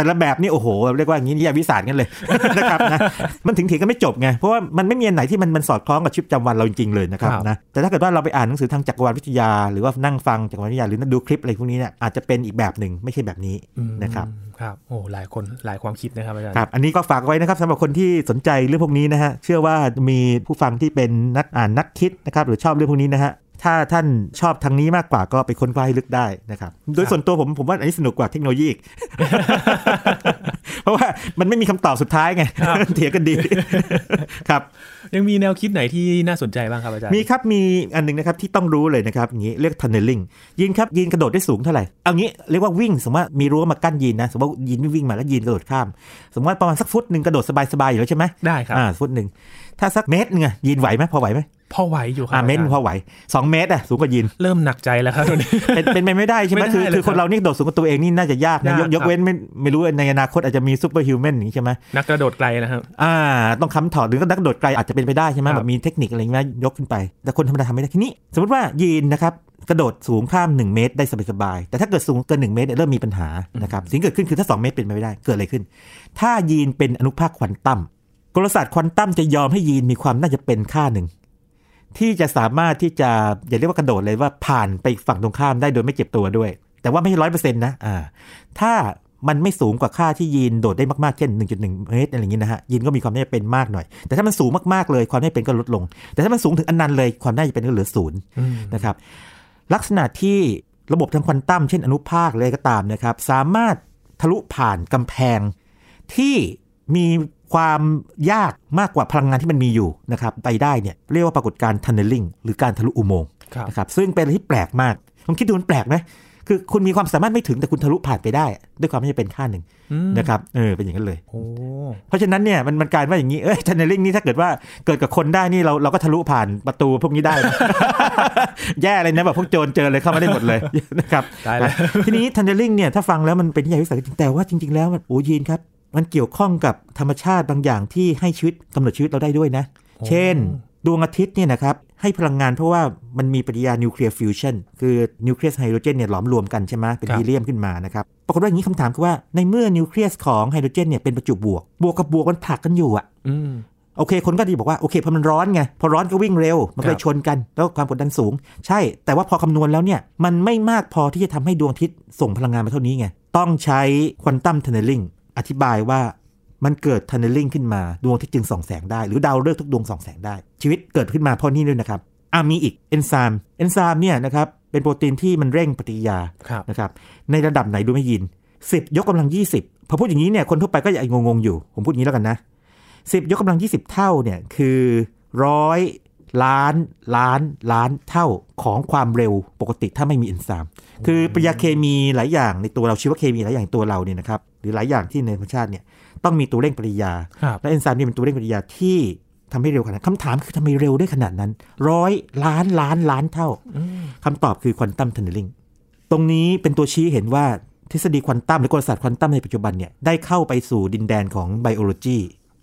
แต่ละแบบนี่โอ้โหเรียกว่าอย่างนี้นิยายวิสาสกันเลยนะครับนะมันถึงเถียงกันไม่จบไงเพราะว่ามันไม่มีอันไหนที่มันมันสอดคล้องกับชีวิตประจำวันเราจริงๆเลยนะครับครับนะแต่ถ้าเกิดว่าเราไปอ่านหนังสือทางจักรวาลวิทยา หรือว่านั่งฟังจักรวาลวิทยาหรือดูคลิปอะไรพวกนี้เนี่ยอาจจะเป็นอีกแบบหนึ่งไม่ใช่แบบนี้อืมนะครับครับโอ้หลายคนหลายความคิดนะครับอาจารย์ครับอันนี้ก็ฝากไว้นะครับสำหรับคนที่สนใจเรื่องพวกนี้นะฮะเชื่อว่ามีผู้ฟังที่เป็นนักอ่านนักคิดนะครับหรือชอบเรื่องพวกนี้นะฮะ ถ้าท่านชอบทางนี้มากกว่าก็ไปค้นคว้าให้ลึกได้นะครับ โดยส่วนตัวผมผมว่าอันนี้สนุกกว่าเทคโนโลยีอีก เพราะว่ามันไม่มีคำตอบสุดท้ายไงครับเถียงกันดีครับ ยังมีแนวคิดไหนที่น่าสนใจบ้างครับอาจารย์ มีครับมีอันหนึงนะครับที่ต้องรู้เลยนะครับอย่างนี้เรียก tunneling ยีนครับยีนกระโดดได้สูงเท่าไหร่ เอางี้เรียกว่าวิ่งสมมติว่ามีรั้วมากั้นยีนนะสมมติว่ายีนวิ่งมาแล้วยีนกระโดดข้าม สมมติว่าประมาณสักฟุตหนึ่งกระโดดสบายๆอยู่แล้วใช่ไหมได้ครับอ่าฟุตหนึ่ง ถ้าสักเมตรหนึงอะยีนไหวไหมพอไหวไหมพอไหวอยู่ครัอ่าบเมตรหนึ่งพอไหวสองเมตรอะสูงกว่ายีนเริ่มหนักใจแล้วครับตอนนี้เป็นเป็นไปไม่ได้ใช่ไหมไม่ได้คือเลยคือคนเรานี่กระโดดสูงกว่าตัวเองนี่น่าจะยากนะยากยกยกครับเว้นไม่ไม่รู้ในอนาคตอาจจะมี superhuman อย่างนี้ใช่ไหมนักกระโดดไกลนะครับอ่าต้องค้ำถ่อหรือก็นักกระโดดไกลอาจจะเป็นไปได้ใช่ไหมครับแบบมีเทคนิคอะไรเงี้ยยกขึ้นไป แต่คนธรรมดาทำไม่ได้ทีนี้ สมมติว่ายีนนะครับกระโดดสูงข้าม 1 เมตรได้สบายๆ แต่ถ้าเกิดสูงเกิน 1 เมตรเนี่ยเริ่มมีปัญหานะครับ สิ่งที่เกิดขึ้นคือถ้า 2 เมตรเป็นไปไม่ได้ เกิดอะไรขึ้น ถ้ายีนเป็นอนุภาคควอนตัม กลศาสตร์ควอนตัมจะยอมให้ยีนมีความน่าจะเป็นค่าหนึ่ง ที่จะสามารถที่จะอย่าเรียกว่ากระโดดเลยว่าผ่านไปฝั่งตรงข้ามได้โดยไม่เจ็บตัวด้วย แต่ว่าไม่ใช่ร้อยเปอร์เซ็นต์นะอ่าถ้ามันไม่สูงกว่าค่าที่ยีนโดดได้มากๆ เช่น 1.1 เมตรอะไรอย่างนี้นะฮะ ยีนก็มีความน่าจะเป็นมากหน่อย แต่ถ้ามันสูงมากๆ เลยความน่าจะเป็นก็ลดลง แต่ถ้ามันสูงถึงอนันนั้นเลยความน่าจะเป็นก็เหลือศูนย์นะครับ ลักษณะที่ระบบทางควอนตัมเช่นอนุภาคเลยก็ตามนะครับ สามารถทะลุผ่านกำแพงที่มี ความยากมากกว่าพลังงานที่มันมีอยู่นะครับไปได้เนี่ยเรียกว่าปรากฏการณ์ tunneling หรือการทะลุอุโมงค์ครับนะครับซึ่งเป็นอะไรที่แปลกมากผมคิดดูมันแปลกไหมคือคุณมีความสามารถไม่ถึงแต่คุณทะลุผ่านไปได้ ด้วยความไม่เป็นค่าหนึ่งอืมนะครับเออเป็นอย่างนั้นเลยโอ้เพราะฉะนั้นเนี่ยมันมันกลายว่าอย่างนี้เอ้ย tunneling นี่ถ้าเกิดว่าเกิดกับคนได้นี่เราเราก็ทะลุผ่านประตูพวกนี้ได้นะแย่เลยนะแบบพวกโจรเจอเลยเข้ามาได้หมดเลยนะครับได้แล้วทีนี้ tunneling เนี่ยถ้าฟังแล้วมันเป็นนิยายวิสัยจริงแต่ว่าจริง ๆแล้วมันโอ้ยีนครับ มันเกี่ยวข้องกับธรรมชาติบางอย่างที่ให้ชีวิตกำเนิดชีวิตเราได้ด้วยนะ เช่น ดวงอาทิตย์เนี่ยนะครับให้พลังงานเพราะว่ามันมีปฏิกิริยานิวเคลียร์ฟิวชันคือนิวเคลียสไฮโดรเจนเนี่ยหลอมรวมกันใช่ไหมเป็นครับฮีเลียมขึ้นมานะครับปรากฏว่าอย่างนี้คำถามคือว่าในเมื่อนิวเคลียสของไฮโดรเจนเนี่ยเป็นประจุบวก บวกกับบวกมันผลักกันอยู่อะอืมโอเค คนก็ดีบอกว่า โอเคพอมันร้อนไง พอร้อนก็วิ่งเร็ว มันก็เลครับชนกัน แล้วความกดดันสูง ใช่ แต่ว่าพอคำนวณแล้วเนี่ย มันไม่มากพอที่จะทำให้ดวงอาทิตย์ส่งพลังงานมาเท่านี้ไง ต้องใช้ quantum tunneling อธิบายว่ามันเกิดทันเนลลิงขึ้นมาดวงอาทิตย์จึงส่องแสงได้ หรือดาวฤกษ์ทุกดวงส่องแสงได้ ชีวิตเกิดขึ้นมาเพราะนี่ด้วยนะครับอ่ามีอีกเอนไซม์เอนไซม์เนี่ยนะครับเป็นโปรตีนที่มันเร่งปฏิกิริยาครับนะครับในระดับไหนดูไม่ยิน 10 ยกกำลัง 20 พอพูดอย่างนี้เนี่ยคนทั่วไปก็ยังงงๆอยู่ ผมพูดอย่างนี้แล้วกันนะ 10 ยกกำลัง 20 เท่าเนี่ยคือร้อยล้านล้านล้านเท่าของความเร็วปกติถ้าไม่มีเอนไซม์คือปฏิกิริยาเคมีหลายอย่างในตัวเราชีวเคมีหลายอย่างในตัวเราเนี่ยนะครับ หรือหลายอย่างที่ในธรรมชาติเนี่ยต้องมีตัวเร่งปฏิกิริยาครับและเอนไซม์นี่เป็นตัวเร่งปฏิกิริยาที่ทำให้เร็วขนาดนั้นคำถามคือทำไมเร็วได้ขนาดนั้นร้อยล้านล้านล้านเท่าอืมคำตอบคือ quantum tunneling ตรงนี้เป็นตัวชี้เห็นว่าทฤษฎีควอนตัมหรือกลศาสตร์ควอนตัมในปัจจุบันเนี่ยได้เข้าไปสู่ดินแดนของ biology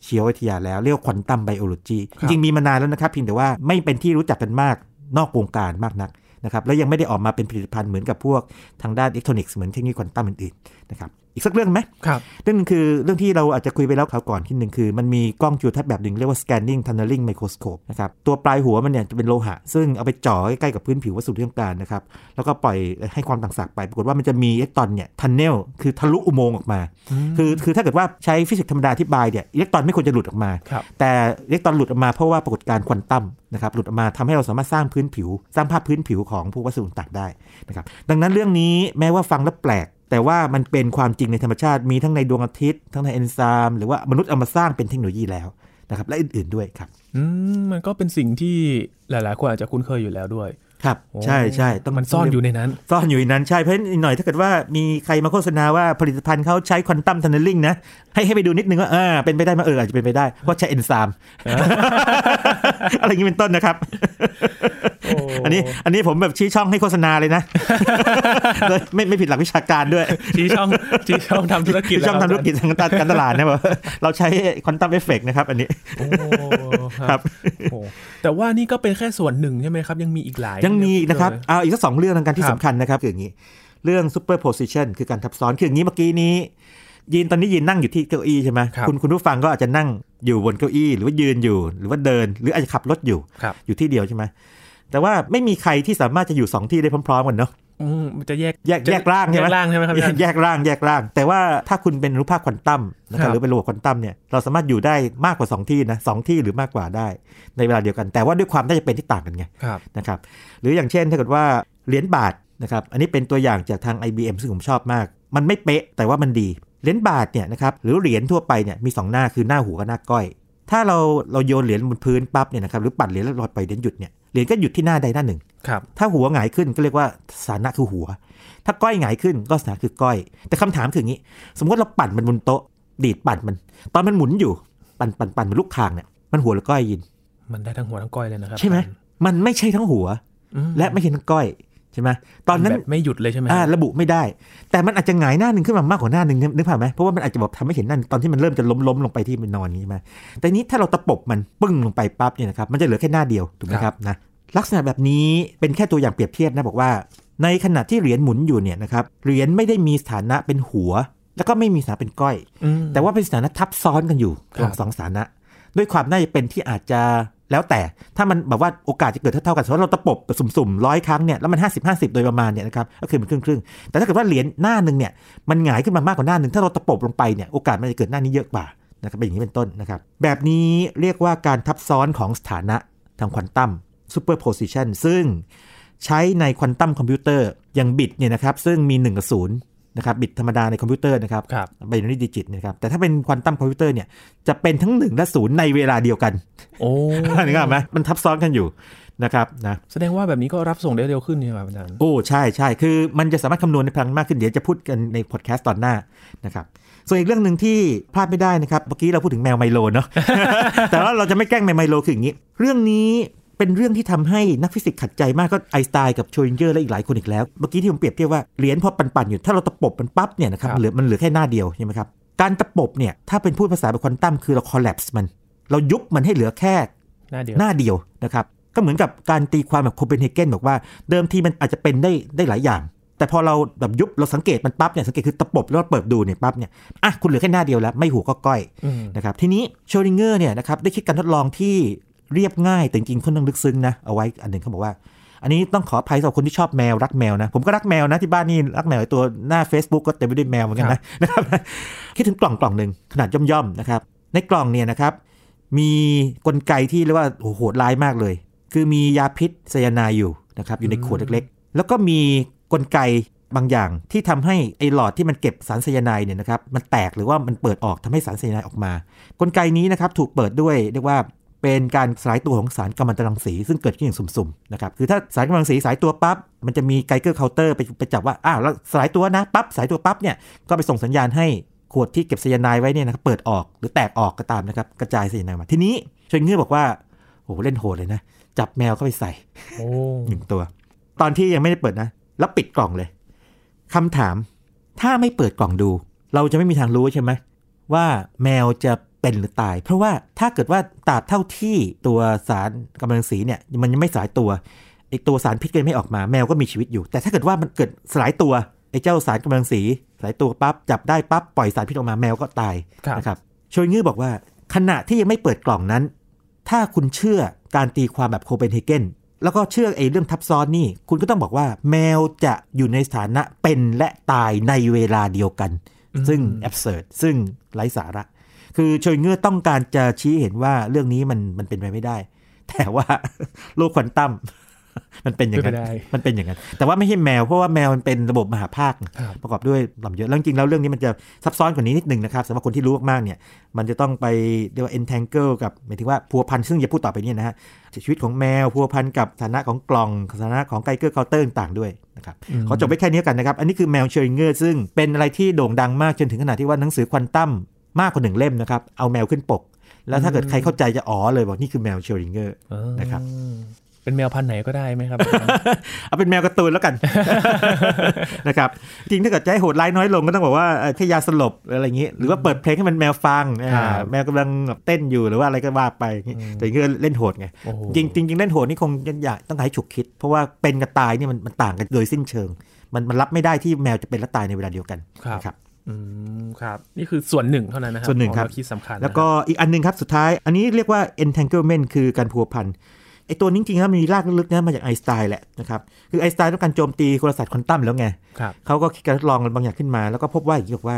ชีววิทยาแล้วเรียกว่า quantum biology ครับ จริงๆมีมานานแล้วนะครับเพียงแต่ว่าไม่เป็นที่รู้จักกันมากนอกวงการมากนักนะครับและยังไม่ได้ออกมาเป็นผลิตภัณฑ์เหมือนกับพวกทางด้านอิเล็กทรอนิกส์เหมือนเทคโนโลยีควอนตัมอื่นๆนะครับอีกสักเรื่องไหมครับเรื่องหนึ่งคือเรื่องที่เราอาจจะคุยไปแล้วคราวก่อนที่หนึ่งคือ มันมีกล้องจุลทรรศน์แบบหนึ่งเรียกว่า scanning tunneling microscope นะครับตัวปลายหัวมันเนี่ยจะเป็นโลหะ ซึ่งเอาไปจ่อใกล้ๆกับพื้นผิววัสดุที่ต้องการนะครับแล้วก็ปล่อยให้ความต่างศักย์ไป ปรากฏว่ามันจะมีอิเล็กตรอนเนี่ย tunnel คือทะลุอุโมงค์ออกมา คือคือถ้าเกิดว่าใช้ฟิสิกส์ธรรมดาอธิบายเนี่ยอิเล็กตรอนไม่ควรจะหลุดออกมาครับแต่อิเล็กตรอนหลุดออกมาเพราะว่าปรากฏการณ์ควอนตัมนะครับหลุดออกมาทำให้เราสามารถสร้างพื้นผิว สร้างภาพพื้นผิวของพวกวัสดุต่างๆได้นะครับดังนั้นเรื่องนี้แม้ว่าฟังแล้วแปลก แต่ว่ามันเป็นความจริงในธรรมชาติ มีทั้งในดวงอาทิตย์ ทั้งในเอนไซม์หรือว่ามนุษย์เอามาสร้างเป็นเทคโนโลยีแล้วนะครับ และอื่นๆด้วยครับ อืมมันก็เป็นสิ่งที่หลาย ๆ คนอาจจะคุ้นเคยอยู่แล้วด้วย ครับโอ้ใช่ใช่ต้องมันซ่อนอยู่ในนั้น ซ่อนอยู่ในนั้นใช่เพราะฉะนั้นอีกหน่อยถ้าเกิดว่ามีใครมาโฆษณาว่าผลิตภัณฑ์เขาใช้ควอนตัมทันเนลลิงนะ ให้ให้ไปดูนิดนึงว่าเออเป็นไปได้ไหมเอออาจจะเป็นไปได้เพราะใช้เอนไซม์อะไรอย่างนี้เป็นต้นนะครับ อันนี้อันนี้ผมแบบชี้ช่องให้โฆษณาเลยนะ ไม่ไม่ผิดหลักวิชาการด้วย ชี้ช่องชี้ช่องทำธุรกิจชี้ช่องแล้วทำธุรกิจทางการการตลาดนะบอกเราใช้ quantum effect นะครับ อันนี้โอ้ครับ ครัรับบโอ้แต่ว่านี่ก็เป็นแค่ส่วนหนึ่งใช่ไหมครับยังมีอีกหลายยังมีอีกนะครับเลยเอาอีกสักสองเรื่องทางการที่ครับสำคัญนะครับคืออย่างนี้ เรื่อง superposition คือการทับซ้อนคืออย่างนี้เมื่อกี้นี้ยินตอนนี้ยินนั่งอยู่ที่เก้าอี้ใช่ไหมครับคุณคุณผู้ฟังก็อาจจะนั่งอยู่บนเก้าอี้หรือว่ายืนอยู่ หรือว่าเดิน หรืออาจจะขับรถอยู่ครับอยู่ที่เดียวใช่ไหมแต่ว่าไม่มีใครที่สามารถจะอยู่สองที่ได้พร้อมๆกันเนาะอื มมันจะแยกแยกแยกร่างใช่ไหมแยกร่างใช่ไหมครับอาจารย์แยกร่างแยกร่าง แต่ว่าถ้าคุณเป็นอนุภาคควอนตัมนะคครัรับบหรือเป็นระบบควอนตัมเนี่ยเราสามารถอยู่ได้มากกว่า 2 ที่นะสองที่หรือมากกว่าได้ ในเวลาเดียวกัน แต่ว่าด้วยความน่าจะเป็นที่ต่างกันไงครับนะครับหรืออย่างเช่นถ้าเกิดว่าเหรียญบาทนะครับอันนี้เป็นตัวอย่างจากทาง IBM ซึ่งผมชอบมาก มันไม่เป๊ะแต่ว่ามันดีเหรียญบาทเนี่ยนะครับหรือเหรียญทั่วไปเนี่ยมีสองหน้าคือหน้าหัวกับหน้าก้อย ถ้าเราเราโยนเหรียญบนพื้นปั๊บเนี่ยนะครับหรือปัดเหรียญแล้วลอยไปเหรียญหยุดเนี่ย เหรียญก็หยุดที่หน้าใดหน้าหนึ่งครับถ้าหัวหงายขึ้นก็เรียกว่าสถานะคือหัว ถ้าก้อยหงายขึ้นก็สถานะคือก้อย แต่คำถามคืออย่างนี้ สมมติเราปั่นมันบนโต๊ะ ดีดปั่นมัน ตอนมันหมุนอยู่ ปั่นปั่นปั่นมันลูกคางเนี่ย มันหัวหรือก้อยยิน มันได้ทั้งหัวทั้งก้อยเลยนะครับ ใช่ไหมมันไม่ใช่ทั้งหัวอืมและไม่ใช่ทั้งก้อยใช่ไหมตอนนั้นแบบไม่หยุดเลยใช่ไหมอ่าระบุไม่ได้ แต่มันอาจจะหงายหน้าหนึ่งขึ้นมามากกว่าหน้าหนึ่งนึกภาพไหมเพราะว่ามันอาจจะแบบทำให้เห็นหนั่นตอนที่มันเริ่มจะล้มล้มลงไปที่มันนอนอย่างนี้ใช่ไหมแต่นี้ถ้าเราตะปบมันปึ้งลงไปปั๊บเนี่ยนะครับมันจะเหลือแค่หน้าเดียวถูกไหมครับนะ ลักษณะแบบนี้เป็นแค่ตัวอย่างเปรียบเทียบนะบอกว่า ในขณะที่เหรียญหมุนอยู่เนี่ยนะครับเหรียญไม่ได้มีสถานะเป็นหัว แล้วก็ไม่มีสถานะเป็นก้อยอืมแต่ว่าเป็นสถานะทับซ้อนกันอยู่ครับระหว่างสองสถานะ ด้วยความน่าจะเป็นที่อาจจะแล้วแต่ถ้ามันแบบว่าโอกาสจะเกิดเท่าๆกันสมมติเราตะปบแบบสุ่มๆร้อยครั้งเนี่ยแล้วมัน 50 50 โดยประมาณเนี่ยนะครับก็คือมันครึ่งครึ่งๆแต่ถ้าเกิดว่าเหรียญหน้าหนึ่งเนี่ยมันหงายขึ้นมามากกว่าหน้าหนึ่งถ้าเราตะปบลงไปเนี่ยโอกาสมันจะเกิดหน้านี้เยอะกว่านะครับเป็นอย่างนี้เป็นต้นนะครับแบบนี้เรียกว่าการทับซ้อนของสถานะทางควอนตัม superposition ซึ่งใช้ในควอนตัมคอมพิวเตอร์อย่างบิตเนี่ยนะครับซึ่งมี1กับ0นะครับบิตธรรมดาในคอมพิวเตอร์นะครับครับ binary digit นะครับแต่ถ้าเป็นควอนตัมคอมพิวเตอร์เนี่ยจะเป็นทั้ง 1 และ 0 ในเวลาเดียวกัน โอ้นึกออกไหมมันทับซ้อนกันอยู่นะครับนะแสดงว่าแบบนี้ก็รับส่งได้เร็วขึ้นนี่ครับอาจารย์โอ้ใช่ใช่คือมันจะสามารถคำนวณในพลังมากขึ้น เดี๋ยวจะพูดกันในพอดแคสต์ตอนหน้านะครับส่วนอีกเรื่องหนึ่งที่พลาดไม่ได้นะครับ เมื่อกี้เราพูดถึงแมวไมโลเนาะแต่ว่าเราจะไม่แกล้งแมวไมโลคืออย่างนี้ เรื่องนี้ เป็นเรื่องที่ทำให้นักฟิสิกส์ขัดใจมากก็ไอน์สไตน์กับชเรอดิงเงอร์และอีกหลายคนอีกแล้ว เมื่อกี้ที่ผมเปรียบเทียบว่าเหรียญพอปั่นๆอยู่ถ้าเราตะปบมันปั๊บเนี่ยนะครับครับเหลือมันเหลือแค่หน้าเดียวใช่ไหมครับการตะปบเนี่ยถ้าเป็นพูดภาษาแบบควอนตัมคือเรา collapse มัน เรายุบมันให้เหลือแค่หน้าเดียวหน้าเดียวนะครับก็เหมือนกับการตีความแบบโคเปนเฮเกนบอกว่าเดิมทีมันอาจจะเป็นได้ได้หลายอย่าง แต่พอเราแบบยุบเราสังเกตมันปั๊บเนี่ยสังเกตคือตะปบแล้วเราเปิดดูเนี่ยปั๊บเนี่ยอะคุณเหลือแค่หน้าเดียวแล้วไม่หัวก็ก้อยอืมนะครับทีนี้โชดิงเกอร์เนี่ยนะครับได้คิดการทดลองที่ เรียบง่ายแต่จริงๆค่อนข้างลึกซึ้งนะเอาไว้อันหนึ่งเขาบอกว่า อันนี้ต้องขออภัยสำหรับคนที่ชอบแมวรักแมวนะ ผมก็รักแมวนะที่บ้านนี่รักแมวไอ้ตัวหน้า Facebook ก็เต็มไปด้วยแมวเหมือนกันนะนะครับคิดถึงกล่องกล่องหนึ่งขนาดย่อมๆนะครับในกล่องเนี่ยนะครับ มีกลไกที่เรียกว่าโอ้โหโหดร้ายมากเลย คือมียาพิษไซยาไนด์อยู่นะครับอยู่ในขวดเล็กๆ แล้วก็มีกลไกบางอย่างที่ทำให้ไอ้หลอดที่มันเก็บสารไซยาไนด์เนี่ยนะครับมันแตกหรือว่ามันเปิดออกทำให้สารไซยาไนด์ออกมา กลไกนี้นะครับถูกเปิดด้วยเรียกว่า เป็นการสลายตัวของสารกัมมันตรังสี ซึ่งเกิดขึ้นอย่างสุ่มๆนะครับคือถ้าสารกัมมันตรังสีสลายตัวปั๊บมันจะมี Geiger counter ไปไปจับว่าอ้าวแล้วสลายตัวนะปั๊บสลายตัวปั๊บเนี่ยก็ไปส่งสัญญาณให้ขวดที่เก็บไซยาไนด์ไว้เนี่ยนะครับเปิดออกหรือแตกออกก็ตามนะครับกระจายไซยาไนด์ออกมาทีนี้ชเรอดิงเงอร์บอกว่าโอ้โหเล่นโหดเลยนะ จับแมวเข้าไปใส่โอ้หนึ่งตัว ตอนที่ยังไม่ได้เปิดนะ แล้วปิดกล่องเลยคำถามถ้าไม่เปิดกล่องดู เราจะไม่มีทางรู้ใช่ไหมว่าแมวจะ เป็นหรือตาย เพราะว่าถ้าเกิดว่าตราบเท่าที่ตัวสารกำมะถันสีเนี่ยมันยังไม่สลายตัวไอตัวสารพิษก็ยังไม่ออกมาแมวก็มีชีวิตอยู่ แต่ถ้าเกิดว่ามันเกิดสลายตัวไอ้เจ้าสารกำลังสีสายตัวปั๊บจับได้ปั๊บปล่อยสารพิษออกมาแมวก็ตายครับนะครับโชยงื้อบอกว่า ขณะที่ยังไม่เปิดกล่องนั้น ถ้าคุณเชื่อการตีความแบบโคเปนเฮเกนแล้วก็เชื่อไอ้เรื่องทับซ้อนนี่ คุณก็ต้องบอกว่า แมวจะอยู่ในสถานะเป็นและตายในเวลาเดียวกัน ซึ่ง absurd ซึ่งไร้สาระ คือชเรอดิงเงอร์ต้องการจะชี้เห็นว่าเรื่องนี้มันมันเป็นไปไม่ได้ แต่ว่าโลกควอนตัมมันเป็นอย่างนั้นเป็นไปได้มันเป็นอย่างนั้น แต่ว่าไม่ใช่แมว เพราะว่าแมวมันเป็นระบบมหภาคครับประกอบด้วยอะตอมเยอะ แล้วจริงๆแล้วเรื่องนี้มันจะซับซ้อนกว่านี้นิดนึงนะครับสำหรับคนที่รู้มากๆเนี่ย มันจะต้องไปเรียกว่า entangle กับหมายถึงว่าพัวพันซึ่งจะพูดต่อไปเนี่ยนะฮะ ชีวิตของแมวพัวพันกับฐานะของกล่องฐานะของ Geiger counter ต่างๆด้วยนะครับขอจบไว้แค่นี้กันนะครับ อันนี้คือแมวชเรอดิงเงอร์ซึ่งเป็นอะไรที่โด่งดังมากจนถึงขนาดที่ว่าหนังสือควอนตัม มากกว่าหนึ่งเล่มนะครับ เอาแมวขึ้นปก แล้วถ้าเกิดใครเข้าใจจะอ๋อเลยบอกนี่คือแมวเชอริงเกอร์เออนะครับเป็นแมวพันธุ์ไหนก็ได้ไหมครับ เอาเป็นแมวการ์ตูนแล้วกันนะครับจริงถ้าเกิดจะให้โหดร้ายน้อยลงก็ต้องบอกว่าเอ่อแค่ยาสลบหรืออะไรอย่างนี้หรือว่าเปิดเพลงให้มันแมวฟังอ่าครับแมวกำลังแบบเต้นอยู่หรือว่าอะไรก็ว่าไปอย่างงี้แต่นี่ก็เล่นโหดไงโอ้โหจริงจริงจริงเล่นโหดนี่คงอยากต้องให้ฉุกคิด เพราะว่าเป็นกับตายนี่มันมันต่างกันโดยสิ้นเชิง มันมันรับไม่ได้ที่แมวจะเป็นและตายในเวลาเดียวกันครับนะครับ อืมครับนี่คือส่วนหนึ่งเท่านั้นนะครัส่วนหนึ่งครับของแวคิดสำคัญนะแล้วก็อีกอันหนึงครับสุดท้าย อันนี้เรียกว่า entanglement คือการพัวพันไอตัวนี้จริงๆแล้วมันมีรากลึกๆนะมาจากไอน์สไตน์แหละนะครับคือไอน์สไตน์ต้องการโจมตีกลศาสตร์ควอนตัมแล้วไงครับเขาก็คิดการทดลองบางอย่างขึ้นมา แล้วก็พบว่าอย่างนี้บอกว่า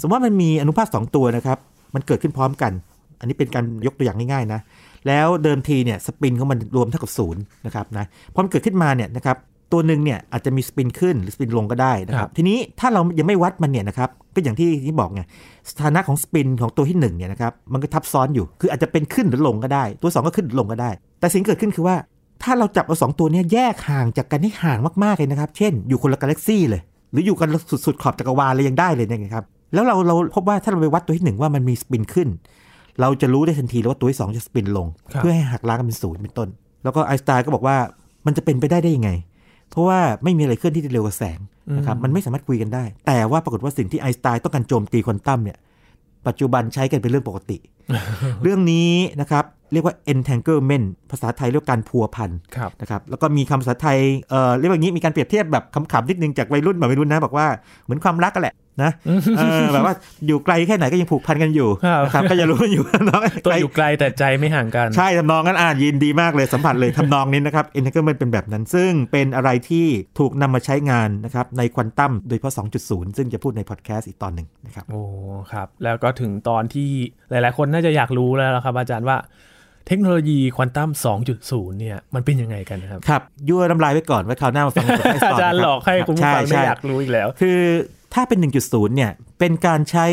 สมมติว่ามันมีอนุภาคสองตัวนะครับมันเกิดขึ้นพร้อมกัน อันนี้เป็นการยกตัวอย่างง่ายๆนะแล้วเดิมทีเนี่ยสปินของมันรวมเท่ากับศูนย์นะครับนะพอมันเกิดขึ้นมาเนี่ยนะครับ ตัวหนึ่งเนี่ยอาจจะมีสปินขึ้นหรือสปินลงก็ได้นะคครัรับบทีนี้ถ้าเรายังไม่วัดมันเนี่ยนะครับก็อย่างที่ที่บอกไงสถานะของสปินของตัวที่หนึ่งเนี่ยนะครับมันก็ทับซ้อนอยู่คืออาจจะเป็นขึ้นหรือลงก็ได้ ตัวสองก็ขึ้นหรือลงก็ได้ แต่สิ่งที่เกิดขึ้นคือว่า ถ้าเราจับเอาสองตัวเนี้แยกห่างจากกันให้ห่างมากๆเลยนะครับ เช่น อยู่คนละกาแล็กซี่เลย หรืออยู่กันสุดๆขอบจักรวาลเลยยังได้เลยเนี่ยนะครับแล้วเราเราพบว่าถ้าเราไปวัดตัวที่หนึ่งว่ามันมีสปินขึ้น เราจะรู้ได้ทันทีเลยว่าตัวที่สองจะสปินลงครับเพื่อให้หักล้างกันเป็นศูนย์เป็นต้น แล้วก็ไอน์สไตน์ก็บอกว่ามันจะเป็นไปได้ได้ยังไง เพราะว่าไม่มีอะไรเคลื่อนที่เร็วกว่าแสงนะครับมันไม่สามารถคุยกันได้ แต่ว่าปรากฏว่าสิ่งที่ไอน์สไตน์ต้องการโจมตีควอนตัมเนี่ยปัจจุบันใช้กันเป็นเรื่องปกติ เรื่องนี้นะครับเรียกว่า entanglement ภาษาไทยเรียกว่าการพัวพันครับนะครับแล้วก็มีคำภาษาไทยเอ่อเรียกว่าอย่างนี้มีการเปรียบเทียบแบบขำๆนิดนึงจากวัยรุ่นแบบวัยรุ่นนะบอกว่าเหมือนความรักกันแหละนะเออแบบว่าอยู่ไกลแค่ไหนก็ยังผูกพันกันอยู่ครับนะครับก็จะรู้กันอยู่น้องตัวไกลอยู่ไกลแต่ใจไม่ห่างกัน ใช่ทำนองนั้นอ่านยินดีมากเลยสัมผัสเลยทำนองนี้นะครับ entanglement เป็นแบบนั้น ซึ่งเป็นอะไรที่ถูกนำมาใช้งานนะครับในควอนตัมโดยเฉพาะ 2.0 ซึ่งจะพูดในพอดแคสต์อีกตอนหนึ่งนะครับโอ้ครับ แล้วก็ถึงตอนที่หลาย ๆ คนน่าจะอยากรู้แล้วล่ะครับอาจารย์ว่า เทคโนโลยีควอนตัม 2.0 เนี่ย มันเป็นยังไงกันนะครับ ครับ ยั่วน้ำลายไว้ก่อนไว้คราวหน้ามาฟัง podcast อาต่จารย์นะหคลบอกให้คุณผู้ฟังใช่ได้ใช่อยากรู้อีกแล้ว คือถ้าเป็น 1.0 เนี่ย เป็นการใช้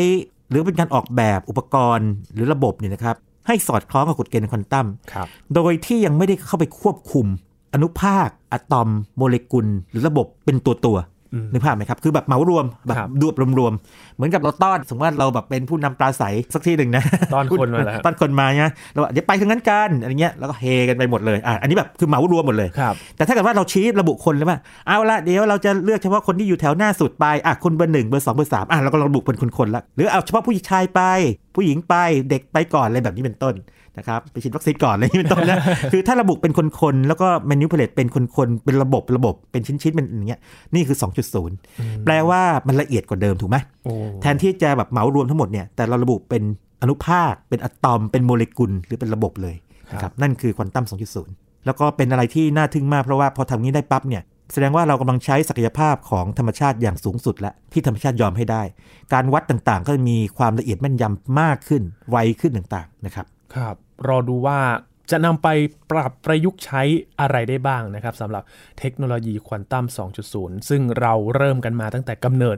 หรือเป็นการออกแบบอุปกรณ์หรือระบบเนี่ยนะครับ ให้สอดคล้องกับกฎเกณฑ์ควอนตัมครับโดยที่ยังไม่ได้เข้าไปควบคุมอนุภาคอะตอม โมเลกุล หรือระบบเป็นตัวตัวๆอืม นึกภาพไหมครับ คือแบบเหมารวมแบบครับดวบรวมๆ เหมือนกับเราต้อน สมมติว่าเราแบบเป็นผู้นำปลาใสสักที่หนึ่งนะต้อนคนมาแล้วต้อนคนมาเนี่ยเราบอกเดี๋ยวไปทางนั้นกันอะไรเงี้ยแล้วก็เฮกันไปหมดเลยอะอันนี้แบบคือเหมารวมหมดเลยครับแต่ถ้าเกิดว่าเราชี้ระบุคนเลยว่าเอาละเดี๋ยวเราจะเลือกเฉพาะคนที่อยู่แถวหน้าสุดไปอะคนเบอร์หนึ่งเบอร์สองเบอร์สามอะเราก็ระบุเป็นคนๆละหรือเอาเฉพาะผู้ชายไป ผู้หญิงไปเด็กไปก่อนอะไรแบบนี้เป็นต้น นะครับไปฉีดวัคซีนก่อนอะไรอย่างนี้เป็นต้นนะคือถ้าระบุเป็นคนๆแล้วก็ manipulate เป็นคนๆเป็นระบบระบบเป็นชิ้นๆเป็นอย่างเงี้ยนี่คือ 2.0 แปลว่ามันละเอียดกว่าเดิมถูกไหมโอ้แทนที่จะแบบเหมารวมทั้งหมดเนี่ยแต่เราระบุเป็นอนุภาค เป็นอะตอม เป็นโมเลกุลหรือเป็นระบบเลยนะครับนั่นคือควอนตัม 2.0 แล้วก็เป็นอะไรที่น่าทึ่งมากเพราะว่าพอทำนี้ได้ปั๊บเนี่ยแสดงว่าเรากำลังใช้ศักยภาพของธรรมชาติอย่างสูงสุดแล้วที่ธรรมชาติยอมให้ได้ การวัดต่างๆ ก็จะมีความละเอียดแม่นยำมากขึ้นไวขึ้นต่างๆนะครับ ครับรอดูว่าจะนำไปปรับประยุกต์ใช้อะไรได้บ้างนะครับสำหรับเทคโนโลยีควอนตัม 2.0 ซึ่งเราเริ่มกันมาตั้งแต่กำเนิด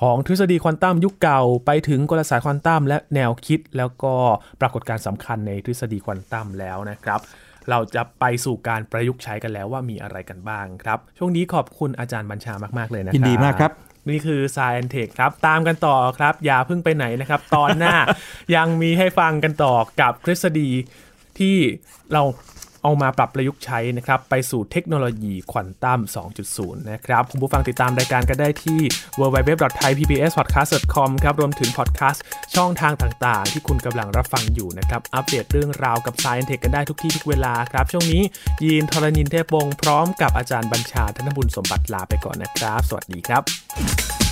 ของทฤษฎีควอนตัมยุคเก่าไปถึงกลศาสตร์ควอนตัมและแนวคิด แล้วก็ปรากฏการณ์สำคัญในทฤษฎีควอนตัมแล้วนะครับ เราจะไปสู่การประยุกต์ใช้กันแล้วว่ามีอะไรกันบ้างครับ ช่วงนี้ขอบคุณอาจารย์บัญชามาก ๆ เลยนะครับยินดีมากครับ นี่คือ Science Tech ครับ ตามกันต่อครับ อย่าเพิ่งไปไหนนะครับ ตอนหน้ายังมีให้ฟังกันต่อกับทฤษฎีที่เรา เอามาปรับประยุกต์ใช้นะครับไปสู่เทคโนโลยีควอนตัม 2.0 นะครับ คุณผู้ฟังติดตามรายการก็ได้ที่ www.thaipbspodcast.com ครับ รวมถึงพอดแคสต์ช่องทางต่างๆ ที่คุณกำลังรับฟังอยู่นะครับ อัปเดตเรื่องราวกับ Science Tech กันได้ทุกที่ทุกเวลาครับ ช่วงนี้ยีนทรณินเทพวงศ์พร้อมกับอาจารย์บัญชาธนบุญสมบัติลาไปก่อนนะครับ สวัสดีครับ